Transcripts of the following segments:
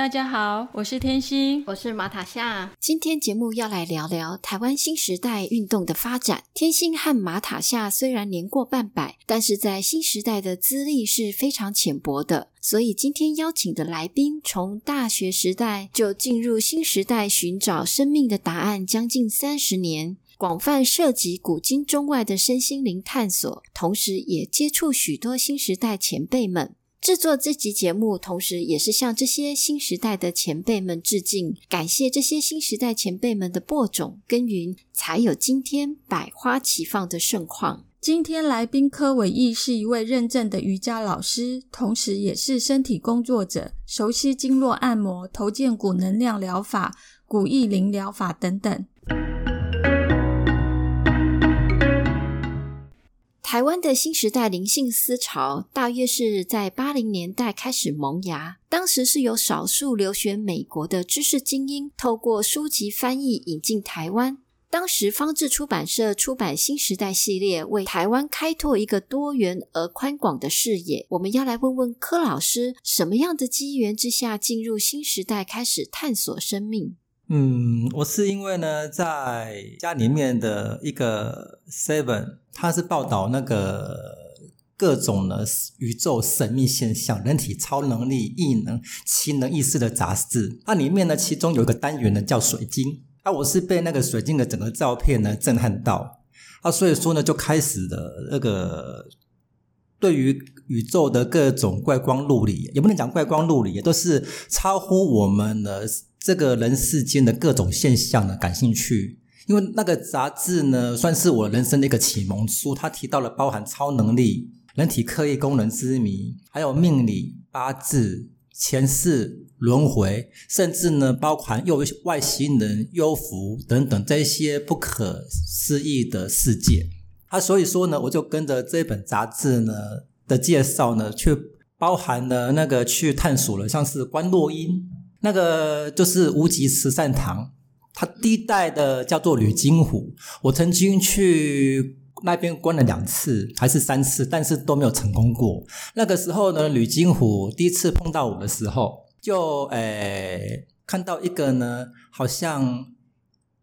大家好，我是天心，我是马塔夏。今天节目要来聊聊台湾新时代运动的发展。天心和马塔夏虽然年过半百，但是在新时代的资历是非常浅薄的，所以今天邀请的来宾从大学时代就进入新时代寻找生命的答案，将近三十年，广泛涉及古今中外的身心灵探索，同时也接触许多新时代前辈们。制作这集节目，同时也是向这些新时代的前辈们致敬，感谢这些新时代前辈们的播种耕耘，才有今天百花齐放的盛况。今天来宾柯伟义是一位认证的瑜伽老师，同时也是身体工作者，熟悉经络按摩、头肩骨能量疗法、骨意灵疗法等等。台湾的新时代灵性思潮，大约是在八零年代开始萌芽。当时是由少数留学美国的知识精英，透过书籍翻译引进台湾。当时方志出版社出版新时代系列，为台湾开拓一个多元而宽广的视野。我们要来问问柯老师，什么样的机缘之下进入新时代，开始探索生命？嗯，我是因为呢，在家里面的一个 Seven，它是报道那个各种的宇宙神秘现象、人体超能力、异能、奇能异事的杂志。那里面呢，其中有一个单元呢叫水晶。啊，我是被那个水晶的整个照片呢震撼到。啊，所以说呢，就开始了那个对于宇宙的各种怪光陆离，也不能讲怪光陆离，也都是超乎我们的。这个人世间的各种现象呢，感兴趣，因为那个杂志呢，算是我人生的一个启蒙书。它提到了包含超能力、人体刻意功能之谜，还有命理、八字、前世、轮回，甚至呢，包含又外星人、幽浮等等这些不可思议的世界。啊，所以说呢，我就跟着这本杂志呢的介绍呢，去包含了那个去探索了，像是观落音。那个就是无极慈善堂，他第一代的叫做吕金虎，我曾经去那边关了两次还是三次，但是都没有成功过。那个时候呢，吕金虎第一次碰到我的时候，就诶看到一个呢，好像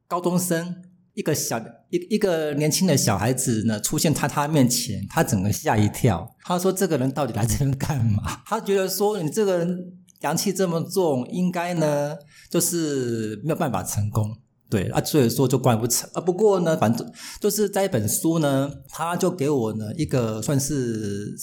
高中生，一个小一一个年轻的小孩子呢，出现在他面前，他整个吓一跳。他说：“这个人到底来这边干嘛？”他觉得说：“你这个人。”阳气这么重，应该呢就是没有办法成功，对啊，所以说就关不成啊。不过呢，反正就是在一本书呢，他就给我呢一个算是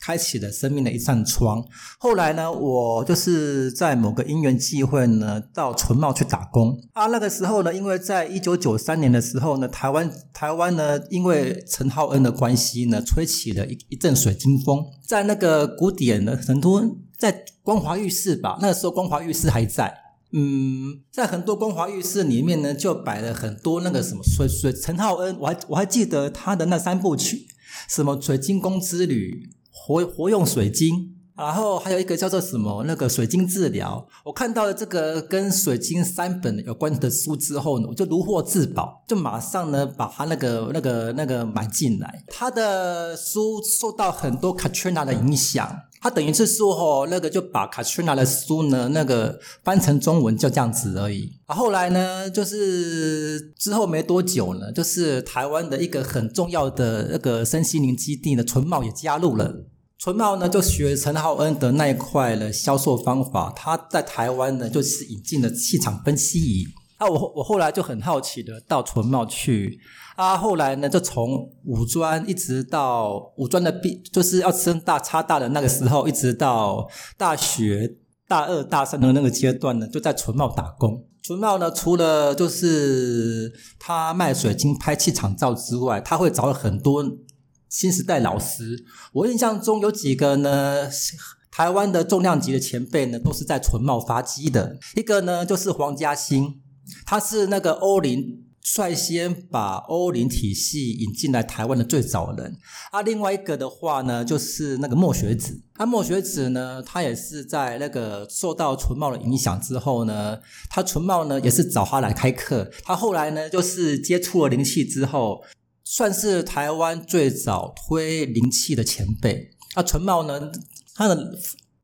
开启了生命的一扇窗。后来呢，我就是在某个因缘际会呢，到纯茂去打工啊。那个时候呢，因为在一九九三年的时候呢，台湾台湾呢，因为陈浩恩的关系呢，吹起了一一阵水晶风，在那个古典的很多。在光华浴室吧，那个时候光华浴室还在。嗯，在很多光华浴室里面呢，就摆了很多那个什么水水陈浩恩，我还我还记得他的那三部曲，什么水晶宫之旅、活活用水晶，然后还有一个叫做什么那个水晶治疗。我看到了这个跟水晶三本有关的书之后呢，我就如获至宝，就马上呢把他那个那个那个买进来。他的书受到很多 Katrina 的影响。他等于是说，吼，那个就把卡翠娜的书呢，那个翻成中文，就这样子而已。啊，后来呢，就是之后没多久呢，就是台湾的一个很重要的那个身心灵基地呢，纯茂也加入了。纯茂呢，就学陈浩恩的那一块的销售方法，他在台湾呢，就是引进了气场分析仪。啊，我我后来就很好奇的到纯茂去。他后来呢，就从五专一直到五专的毕，就是要升大差大的那个时候，一直到大学大二大三的那个阶段呢，就在纯茂打工。纯茂呢，除了就是他卖水晶、拍气场照之外，他会找很多新时代老师。我印象中有几个呢，台湾的重量级的前辈呢，都是在纯茂发迹的。一个呢，就是黄嘉欣。他是那个欧林率先把欧林体系引进来台湾的最早人。啊，另外一个的话呢，就是那个墨学子。啊，墨学子呢，他也是在那个受到纯茂的影响之后呢，他纯茂呢也是找他来开课。他后来呢，就是接触了灵气之后，算是台湾最早推灵气的前辈。啊，纯茂呢，他的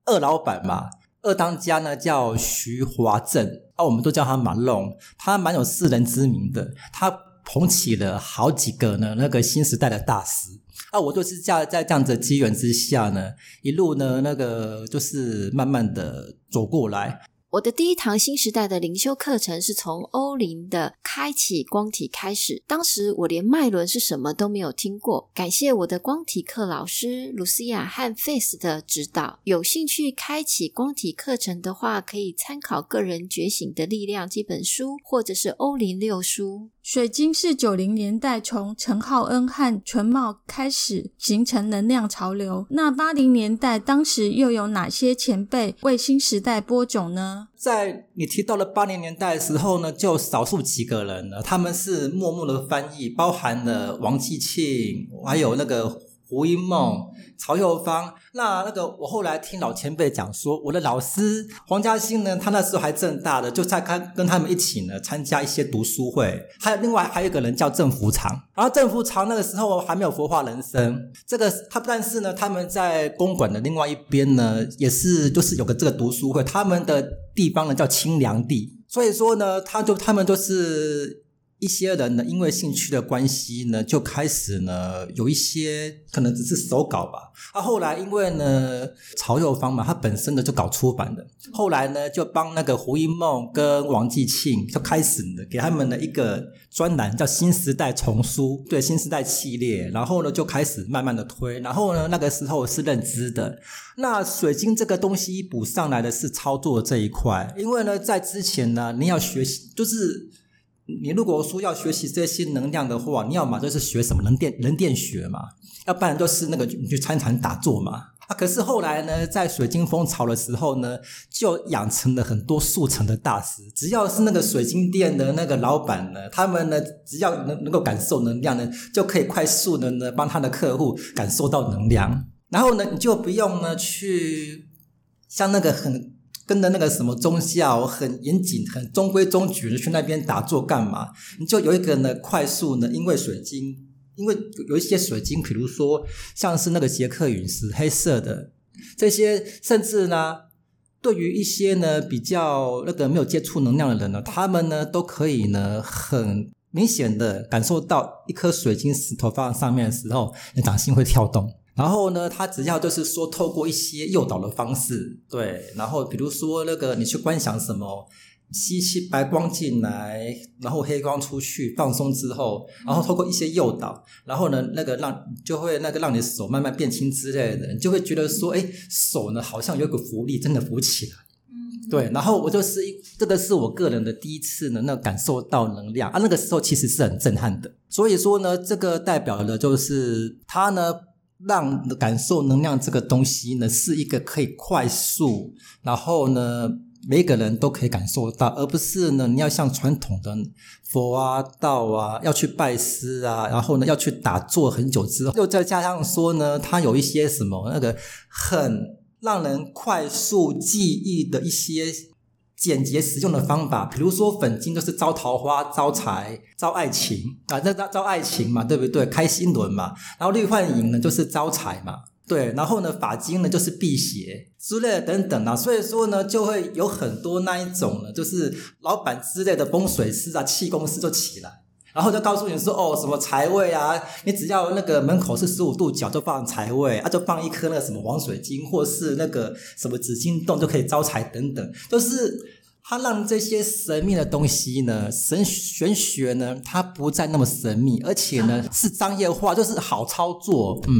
二老板嘛。二当家呢叫徐华正，啊，我们都叫他马龙，他蛮有世人之名的，他捧起了好几个呢那个新时代的大师，啊，我就是在在这样子机缘之下呢，一路呢那个就是慢慢的走过来。我的第一堂新时代的灵修课程是从欧林的开启光体开始。当时我连脉轮是什么都没有听过。感谢我的光体课老师卢西亚和 Face 的指导。有兴趣开启光体课程的话，可以参考《个人觉醒的力量》这本书，或者是欧林六书。水晶是九零年代从陈浩恩和纯茂开始形成能量潮流。那八零年代当时又有哪些前辈为新时代播种呢？在你提到了八零年代的时候呢，就少数几个人了，他们是默默的翻译，包含了王继庆，还有那个胡因梦。曹幼芳，那那个我后来听老前辈讲说，我的老师黄嘉欣呢，他那时候还正大的，就在跟跟他们一起呢参加一些读书会，还有另外还有一个人叫郑福长，然后郑福长那个时候还没有佛化人生，这个他但是呢，他们在公馆的另外一边呢，也是就是有个这个读书会，他们的地方呢叫清凉地，所以说呢，他就他们都是。一些人呢，因为兴趣的关系呢，就开始呢有一些可能只是手稿吧。啊，后来因为呢曹幼芳嘛，他本身呢就搞出版的，后来呢就帮那个胡一梦跟王继庆就开始呢给他们的一个专栏叫《新时代丛书》，对《新时代》系列，然后呢就开始慢慢的推，然后呢那个时候是认知的。那水晶这个东西补上来的是操作这一块，因为呢在之前呢你要学习就是。你如果说要学习这些能量的话，你要么就是学什么能电能电学嘛，要不然就是那个你去参禅打坐嘛。啊，可是后来呢，在水晶风潮的时候呢，就养成了很多速成的大师。只要是那个水晶店的那个老板呢，他们呢，只要能能够感受能量呢，就可以快速的呢帮他的客户感受到能量。然后呢，你就不用呢去像那个很。跟着那个什么宗教很严谨、很中规中矩的去那边打坐干嘛？你就有一个呢，快速呢，因为水晶，因为有一些水晶，比如说像是那个捷克陨石，黑色的这些，甚至呢，对于一些呢比较那个没有接触能量的人呢，他们呢都可以呢很明显的感受到一颗水晶石头放上面的时候，你掌心会跳动。然后呢，他只要就是说，透过一些诱导的方式，对，然后比如说那个你去观想什么，吸气白光进来，然后黑光出去，放松之后，然后透过一些诱导，然后呢，那个让就会那个让你手慢慢变轻之类的，你就会觉得说，哎，手呢好像有个浮力，真的浮起来。嗯，对，然后我就是这个是我个人的第一次呢，那感受到能量啊，那个时候其实是很震撼的。所以说呢，这个代表的就是它呢。让感受能量这个东西呢，是一个可以快速，然后呢，每个人都可以感受到，而不是呢，你要像传统的佛啊、道啊，要去拜师啊，然后呢，要去打坐很久之后，又再加上说呢，它有一些什么那个很让人快速记忆的一些。简洁实用的方法，比如说粉晶就是招桃花、招财、招爱情啊，这招招爱情嘛，对不对？开心轮嘛。然后绿幻影呢就是招财嘛，对。然后呢法金呢就是辟邪之类的等等啊。所以说呢就会有很多那一种呢，就是老板之类的风水师啊、气功师就起来。然后就告诉你说哦，什么财位啊？你只要那个门口是十五度角，就放财位啊，就放一颗那个什么黄水晶，或是那个什么紫金洞，就可以招财等等。就是它让这些神秘的东西呢，神玄学呢，它不再那么神秘，而且呢是商业化，就是好操作。嗯，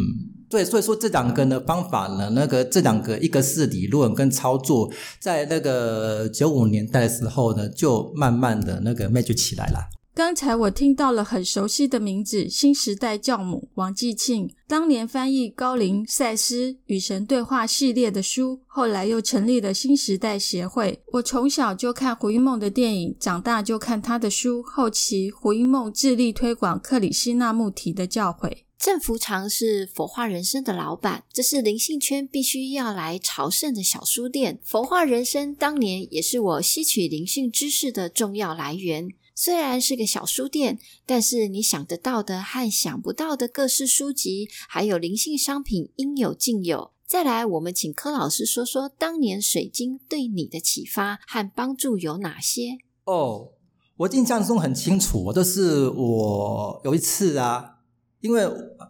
对，所以说这两个呢方法呢，那个这两个一个是理论跟操作，在那个九五年代的时候呢，就慢慢的那个 match 起来了。刚才我听到了很熟悉的名字——新时代教母王继庆，当年翻译高林赛斯与神对话系列的书，后来又成立了新时代协会。我从小就看胡因梦的电影，长大就看他的书。后期胡因梦致力推广克里希那穆提的教诲。郑福长是佛化人生的老板，这是灵性圈必须要来朝圣的小书店。佛化人生当年也是我吸取灵性知识的重要来源。虽然是个小书店，但是你想得到的和想不到的各式书籍，还有灵性商品应有尽有。再来，我们请柯老师说说当年水晶对你的启发和帮助有哪些？哦，我印象中很清楚，就是我有一次啊，因为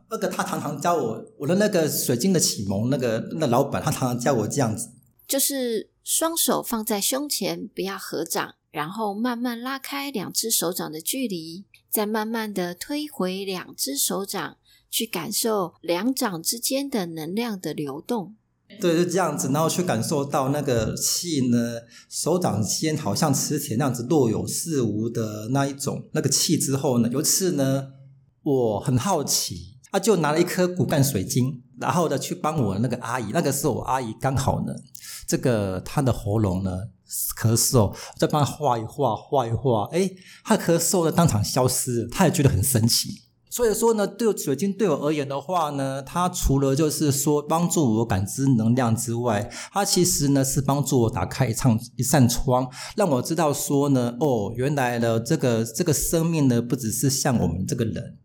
那个他常常教我，我的那个水晶的启蒙，那个那老板他常常教我这样子，就是双手放在胸前，不要合掌。然后慢慢拉开两只手掌的距离，再慢慢的推回两只手掌，去感受两掌之间的能量的流动。对，就这样子，然后去感受到那个气呢，手掌间好像磁铁那样子若有似无的那一种那个气之后呢，有一次呢，我很好奇，他就拿了一颗骨干水晶，然后呢去帮我那个阿姨，那个时候我阿姨刚好呢，这个她的喉咙呢。咳嗽，再帮他画一画，画一画，哎，他咳嗽呢当场消失，他也觉得很神奇。所以说呢，对水晶对我而言的话呢，它除了就是说帮助我感知能量之外，它其实呢是帮助我打开一扇一扇窗，让我知道说呢，哦，原来的这个这个生命呢，不只是像我们这个人、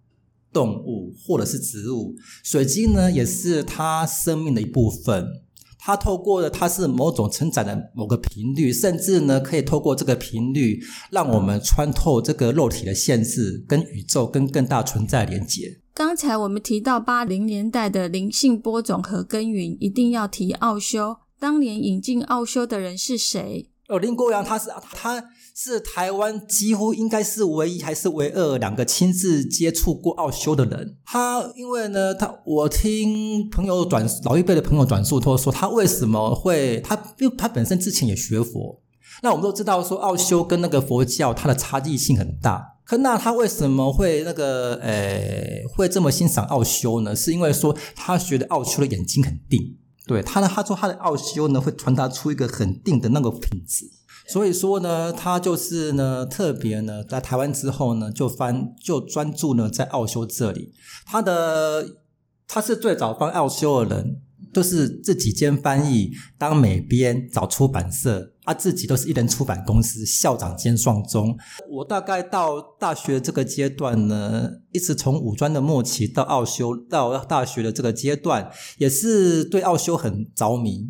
动物或者是植物，水晶呢也是它生命的一部分。它透过的它是某种承载的某个频率，甚至呢可以透过这个频率，让我们穿透这个肉体的限制，跟宇宙跟更大存在连接。刚才我们提到八零年代的灵性播种和耕耘，一定要提奥修。当年引进奥修的人是谁？哦，林国阳，他是他。是台湾几乎应该是唯一还是唯二两个亲自接触过奥修的人。他因为呢，他我听朋友转老一辈的朋友转述，他说他为什么会他因为他本身之前也学佛。那我们都知道说奥修跟那个佛教它的差异性很大。可那他为什么会那个呃会这么欣赏奥修呢？是因为说他觉得奥修的眼睛很定。对他呢，他说他的奥修呢会传达出一个很定的那个品质。所以说呢，他就是呢，特别呢，在台湾之后呢，就翻就专注呢在奥修这里。他的他是最早翻奥修的人，都是自己兼翻译、当美编、找出版社，他自己都是一人出版公司校长兼双中。我大概到大学这个阶段呢，一直从五专的末期到奥修到大学的这个阶段，也是对奥修很着迷。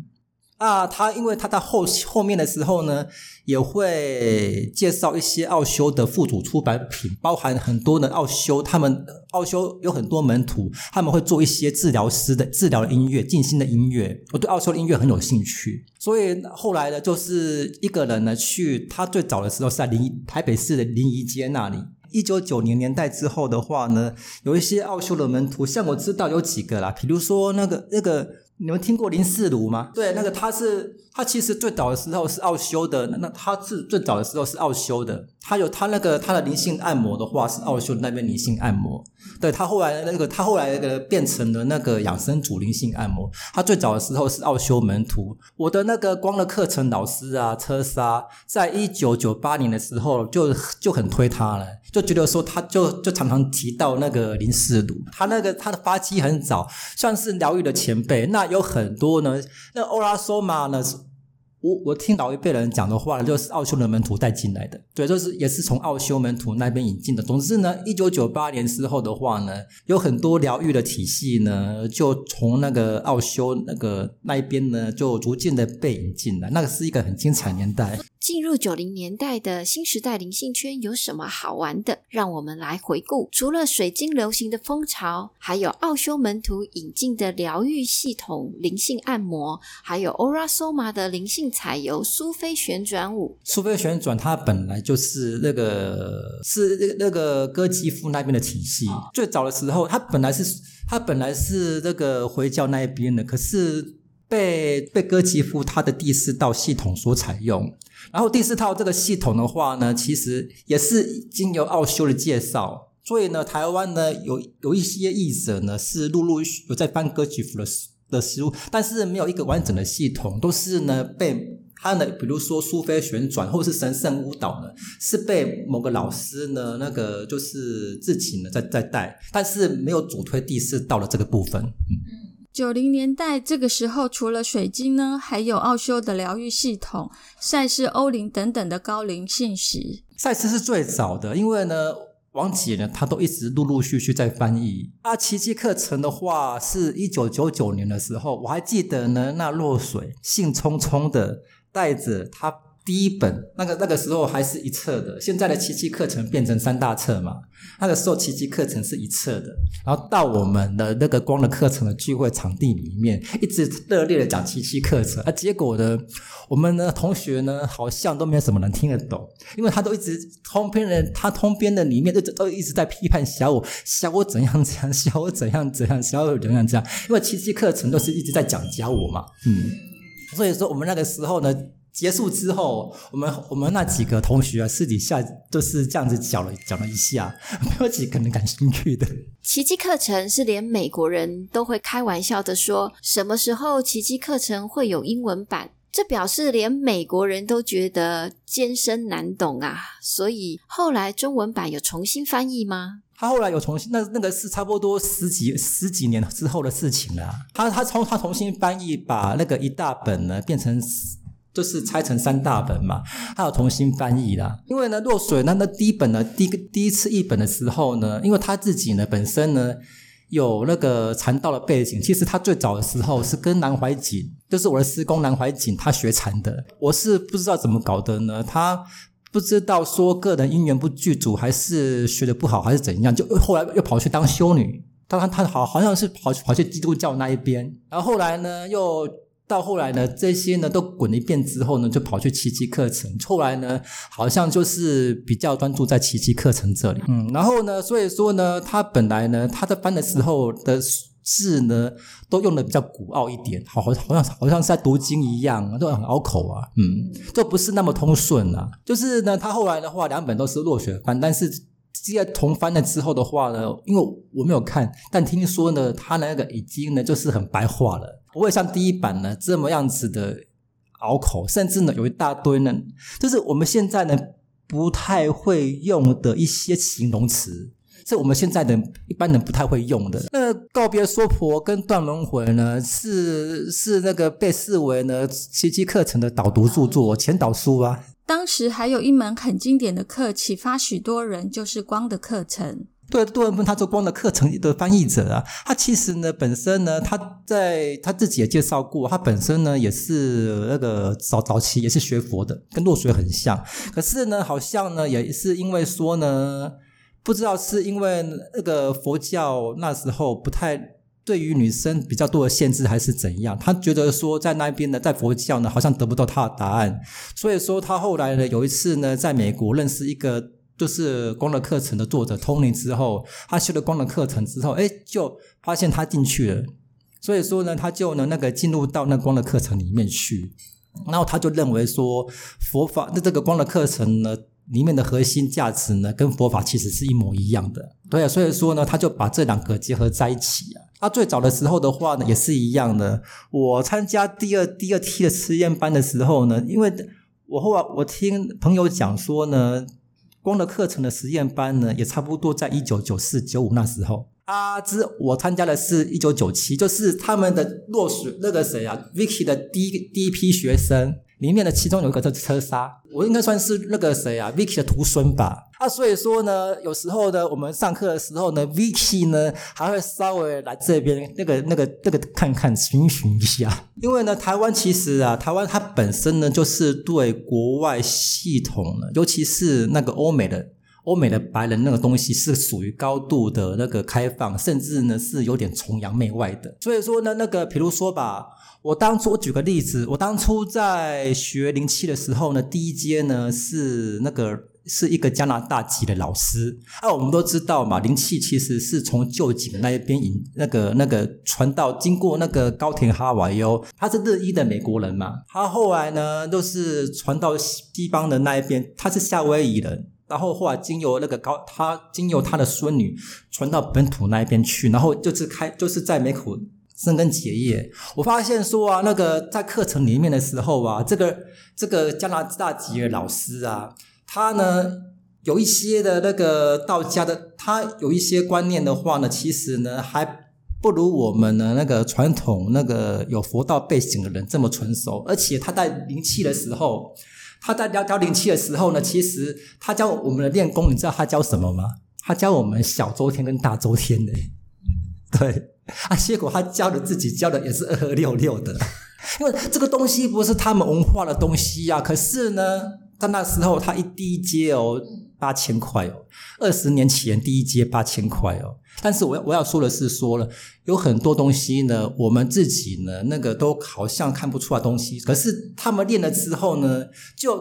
那，他因为他在后后面的时候呢，也会介绍一些奥修的附属出版品，包含很多的奥修，他们奥修有很多门徒，他们会做一些治疗师的治疗音乐、静心的音乐。我对奥修音乐很有兴趣，所以后来呢，就是一个人呢去，他最早的时候是在临台北市的临沂街那里。一九九零年代之后的话呢，有一些奥修的门徒，像我知道有几个啦，比如说那个那个。你们听过林世儒吗？对，那个他是他其实最早的时候是奥修的，那他是最早的时候是奥修的。他有他那个他的灵性按摩的话是奥修那边灵性按摩。对他后来那个他后来那个变成了那个养生主灵性按摩。他最早的时候是奥修门徒。我的那个光的课程老师啊，车莎，在一九九八年的时候就就很推他了，就觉得说他就就常常提到那个林世鲁，他那个他的发迹很早，算是疗愈的前辈。那有很多呢，那欧拉索玛呢？我我听老一辈人讲的话呢，就是奥修的门徒带进来的，对，就是也是从奥修门徒那边引进的。总之呢，一九九八年之后的话呢，有很多疗愈的体系呢，就从那个奥修那个那一边呢，就逐渐的被引进来。那个是一个很精彩年代。进入九零年代的新时代灵性圈有什么好玩的？让我们来回顾。除了水晶流行的风潮，还有奥修门徒引进的疗愈系统灵性按摩，还有 Ora Soma 的灵性彩油苏菲旋转舞。苏菲旋转它本来就是那个是那那个哥吉夫那边的体系。最早的时候，它本来是它本来是那个回教那一边的，可是。被被哥吉夫他的第四套系统所采用。然后第四套这个系统的话呢，其实也是经由奥修的介绍，所以呢，台湾呢有有一些译者呢是陆陆续有在翻哥吉夫的的书，但是没有一个完整的系统，都是呢被他呢，比如说苏菲旋转或是神圣舞蹈呢，是被某个老师呢那个就是自己呢在在带，但是没有主推第四道的这个部分，嗯。九零年代这个时候，除了水晶呢，还有奥修的疗愈系统、赛斯、欧林等等的高灵信息。赛斯是最早的，因为呢，王姐呢，他都一直陆陆续续在翻译。啊，奇迹课程的话，是一九九九年的时候，我还记得呢，那落水兴冲冲的带着他。第一本那个那个时候还是一册的，现在的奇迹课程变成三大册嘛。那个时候奇迹课程是一册的，然后到我们的那个光的课程的聚会场地里面，一直热烈的讲奇迹课程，啊，结果呢，我们的同学呢好像都没有什么能听得懂，因为他都一直通篇的，他通篇的里面都都一直在批判小我，小我怎样怎样，小我怎样怎样，小我怎样怎样，因为奇迹课程都是一直在讲教我嘛，嗯，所以说我们那个时候呢。结束之后，我们我们那几个同学啊，私底下都是这样子讲了讲了一下，没有几个人感兴趣的。奇迹课程是连美国人都会开玩笑的说，什么时候奇迹课程会有英文版？这表示连美国人都觉得艰深难懂啊！所以后来中文版有重新翻译吗？他后来有重新，那那个是差不多十几十几年之后的事情了。他他从他重新翻译，把那个一大本呢变成。就是拆成三大本嘛，还有重新翻译啦。因为呢，落水那那第一本呢，第一个第一次译本的时候呢，因为他自己呢本身呢有那个禅道的背景，其实他最早的时候是跟南怀瑾，就是我的师公南怀瑾，他学禅的。我是不知道怎么搞的呢，他不知道说个人因缘不具足，还是学的不好，还是怎样，就后来又跑去当修女。当然他好好像是跑跑去基督教那一边，然后后来呢又。到后来呢，这些呢都滚了一遍之后呢，就跑去奇迹课程。后来呢，好像就是比较专注在奇迹课程这里。嗯，然后呢，所以说呢，他本来呢，他在翻的时候的字呢，都用的比较古奥一点，好，好像好像是在读经一样，都很拗口啊。嗯，都不是那么通顺啊。就是呢，他后来的话，两本都是落选翻，但是这些重翻了之后的话呢，因为我没有看，但听说呢，他那个已经呢，就是很白话了。不会像第一版呢这么样子的拗口，甚至呢有一大堆呢，就是我们现在呢不太会用的一些形容词，是我们现在的一般人不太会用的。那告别娑婆跟断轮回呢，是是那个被视为呢奇迹课程的导读著作前导书啊。当时还有一门很经典的课，启发许多人，就是光的课程。对杜文峰，他做光的课程的翻译者啊，他其实呢，本身呢，他在他自己也介绍过，他本身呢也是那个早早期也是学佛的，跟落水很像。可是呢，好像呢也是因为说呢，不知道是因为那个佛教那时候不太对于女生比较多的限制，还是怎样？他觉得说在那边呢，在佛教呢，好像得不到他的答案，所以说他后来呢，有一次呢，在美国认识一个。就是光的课程的作者通灵之后，他修了光的课程之后，哎，就发现他进去了。所以说呢，他就呢那个进入到那光的课程里面去，然后他就认为说佛法那这个光的课程呢里面的核心价值呢跟佛法其实是一模一样的。对啊，所以说呢他就把这两个结合在一起啊。他最早的时候的话呢也是一样的。我参加第二第二梯的实验班的时候呢，因为我后来我听朋友讲说呢。光的课程的实验班呢，也差不多在一九九四九五那时候。阿芝，我参加的是一九九七，就是他们的落水那个谁啊，Vicky 的第一第一批学生。里面的其中有一个叫车刹，我应该算是那个谁啊，Vicky 的徒孙吧。啊，所以说呢，有时候呢，我们上课的时候呢，Vicky 呢还会稍微来这边那个那个那个看看寻寻一下。因为呢，台湾其实啊，台湾它本身呢就是对国外系统呢，尤其是那个欧美的欧美的白人那个东西是属于高度的那个开放，甚至呢是有点崇洋媚外的。所以说呢，那个比如说吧。我当初我举个例子，我当初在学零七的时候呢，第一阶呢是那个是一个加拿大籍的老师。啊，我们都知道嘛，灵气其实是从旧井那一边引那个那个传到经过那个高田哈瓦尤，他是日裔的美国人嘛，他后来呢都是传到西方的那一边，他是夏威夷人。然后后来经由那个高，他经由他的孙女传到本土那一边去，然后就是开就是在美口生根结业。我发现说啊，那个在课程里面的时候啊，这个这个加拿大籍的老师啊，他呢有一些的那个道家的，他有一些观念的话呢，其实呢还不如我们的那个传统那个有佛道背景的人这么纯熟，而且他在灵气的时候。他在教教灵气的时候呢，其实他教我们的练功，你知道他教什么吗？他教我们小周天跟大周天的，对 啊，结果他教的自己教的也是二二六六的，因为这个东西不是他们文化的东西呀。可是呢，在那时候他一第一阶哦八千块哦，二十年前第一阶八千块哦。但是我要我要说的是，说了有很多东西呢，我们自己呢那个都好像看不出来东西，可是他们练了之后呢，就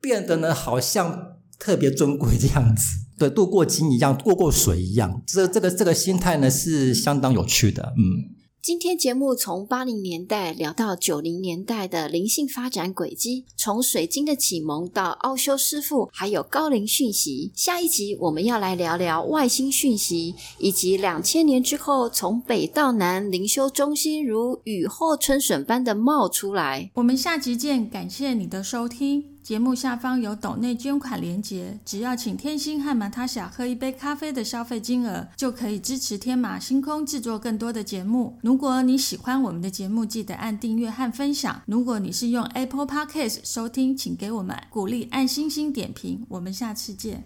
变得呢好像特别尊贵这样子，对，渡过金一样，过过水一样，这这个这个心态呢是相当有趣的，嗯。今天节目从八零年代聊到九零年代的灵性发展轨迹，从水晶的启蒙到奥修师傅，还有高龄讯息。下一集我们要来聊聊外星讯息，以及两千年之后从北到南灵修中心如雨后春笋般的冒出来。我们下集见，感谢你的收听。节目下方有斗内捐款连结，只要请天星和马塔小喝一杯咖啡的消费金额，就可以支持天马星空制作更多的节目。如果你喜欢我们的节目，记得按订阅和分享。如果你是用 Apple Podcast 收听，请给我们鼓励，按星星点评。我们下次见。